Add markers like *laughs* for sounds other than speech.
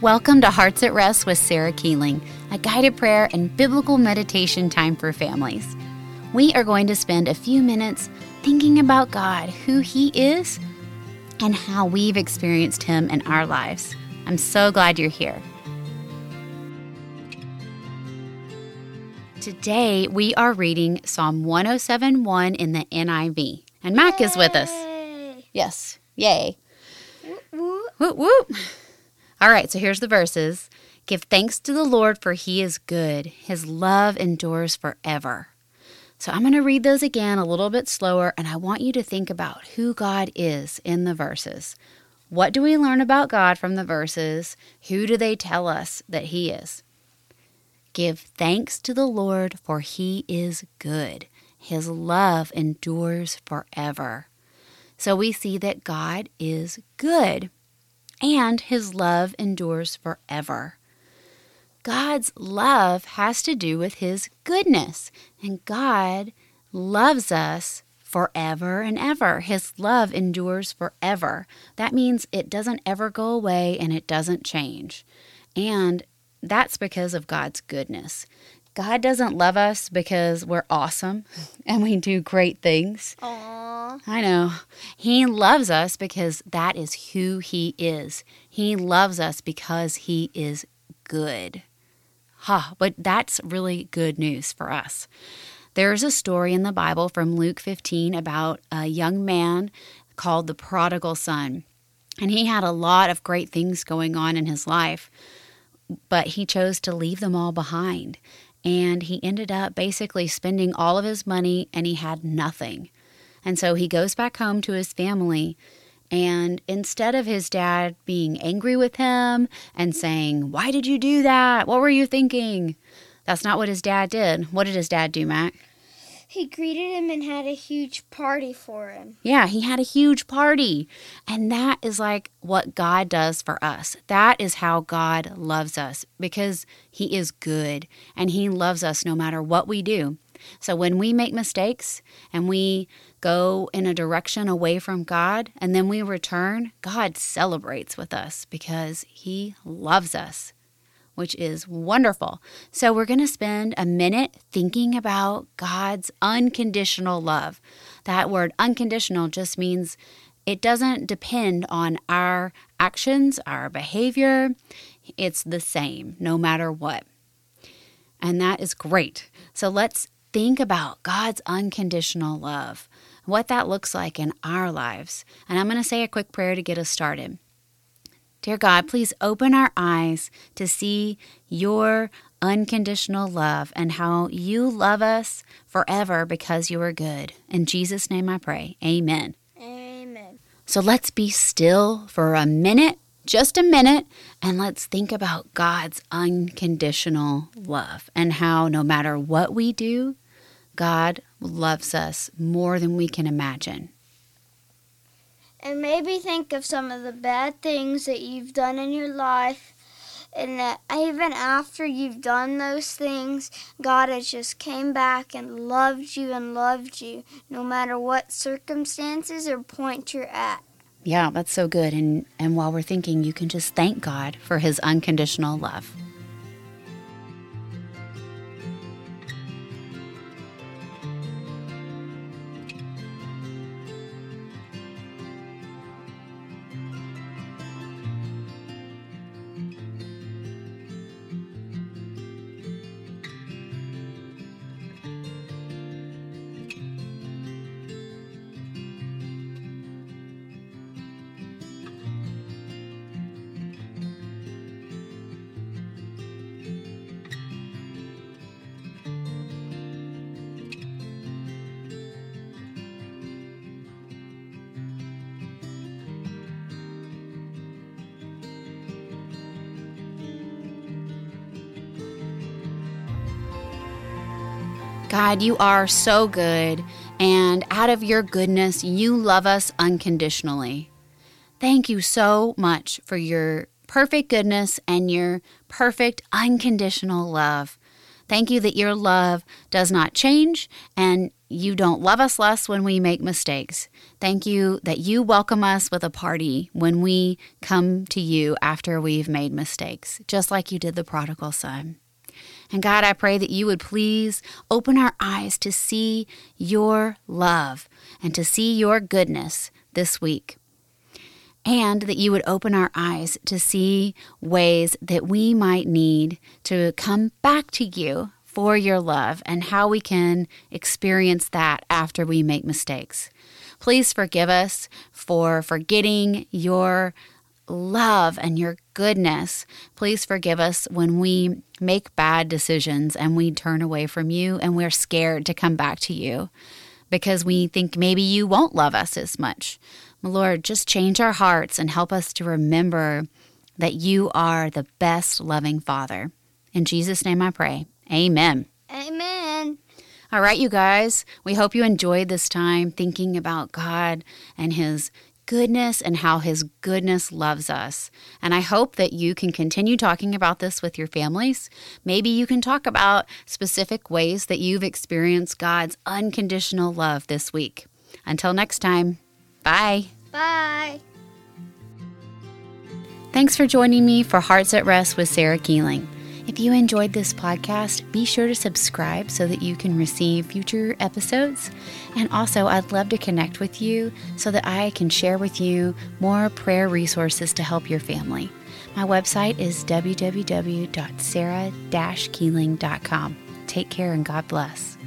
Welcome to Hearts at Rest with Sarah Keeling, a guided prayer and biblical meditation time for families. We are going to spend a few minutes thinking about God, who He is, and how we've experienced Him in our lives. I'm so glad you're here. Today, we are reading Psalm 107.1 in the NIV. And Mac is with us. Yes, yay. Whoop, whoop. All right, so here's the verses. Give thanks to the Lord, for he is good. His love endures forever. So I'm going to read those again a little bit slower, and I want you to think about who God is in the verses. What do we learn about God from the verses? Who do they tell us that he is? Give thanks to the Lord, for he is good. His love endures forever. So we see that God is good and his love endures forever. God's love has to do with his goodness, and God loves us forever and ever. His love endures forever. That means it doesn't ever go away and it doesn't change. And that's because of God's goodness. God doesn't love us because we're awesome *laughs* and we do great things. Aww. I know. He loves us because that is who He is. He loves us because He is good. Ha, huh, but that's really good news for us. There's a story in the Bible from Luke 15 about a young man called the prodigal son. And he had a lot of great things going on in his life, but he chose to leave them all behind and he ended up basically spending all of his money and he had nothing. And so he goes back home to his family. And instead of his dad being angry with him and saying, Why did you do that? What were you thinking? That's not what his dad did. What did his dad do, Mac? He greeted him and had a huge party for him. Yeah, he had a huge party. And that is like what God does for us. That is how God loves us because he is good and he loves us no matter what we do. So when we make mistakes and we go in a direction away from God and then we return, God celebrates with us because he loves us which is wonderful. So, we're going to spend a minute thinking about God's unconditional love. That word unconditional just means it doesn't depend on our actions, our behavior. It's the same no matter what. And that is great. So, let's think about God's unconditional love, what that looks like in our lives. And I'm going to say a quick prayer to get us started. Dear God, please open our eyes to see your unconditional love and how you love us forever because you are good. In Jesus' name I pray. Amen. Amen. So let's be still for a minute, just a minute, and let's think about God's unconditional love and how no matter what we do, God loves us more than we can imagine and maybe think of some of the bad things that you've done in your life. And that even after you've done those things god has just came back and loved you and loved you no matter what circumstances or point you're at. Yeah that's so good. And and while we're thinking you can just thank god for his unconditional love God, you are so good, and out of your goodness, you love us unconditionally. Thank you so much for your perfect goodness and your perfect unconditional love. Thank you that your love does not change and you don't love us less when we make mistakes. Thank you that you welcome us with a party when we come to you after we've made mistakes, just like you did the prodigal son. And God, I pray that you would please open our eyes to see your love and to see your goodness this week. And that you would open our eyes to see ways that we might need to come back to you for your love and how we can experience that after we make mistakes. Please forgive us for forgetting your love and your goodness. Please forgive us when we make bad decisions and we turn away from you and we're scared to come back to you because we think maybe you won't love us as much. Lord, just change our hearts and help us to remember that you are the best loving Father. In Jesus' name I pray. Amen. Amen. All right, you guys, we hope you enjoyed this time thinking about God and His goodness and how His goodness loves us. And I hope that you can continue talking about this with your families. Maybe you can talk about specific ways that you've experienced God's unconditional love this week. Until next time, bye. Bye. Thanks for joining me for Hearts at Rest with Sarah Keeling. If you enjoyed this podcast, be sure to subscribe so that you can receive future episodes. And also, I'd love to connect with you so that I can share with you more prayer resources to help your family. My website is www.sarah-keeling.com. Take care and God bless.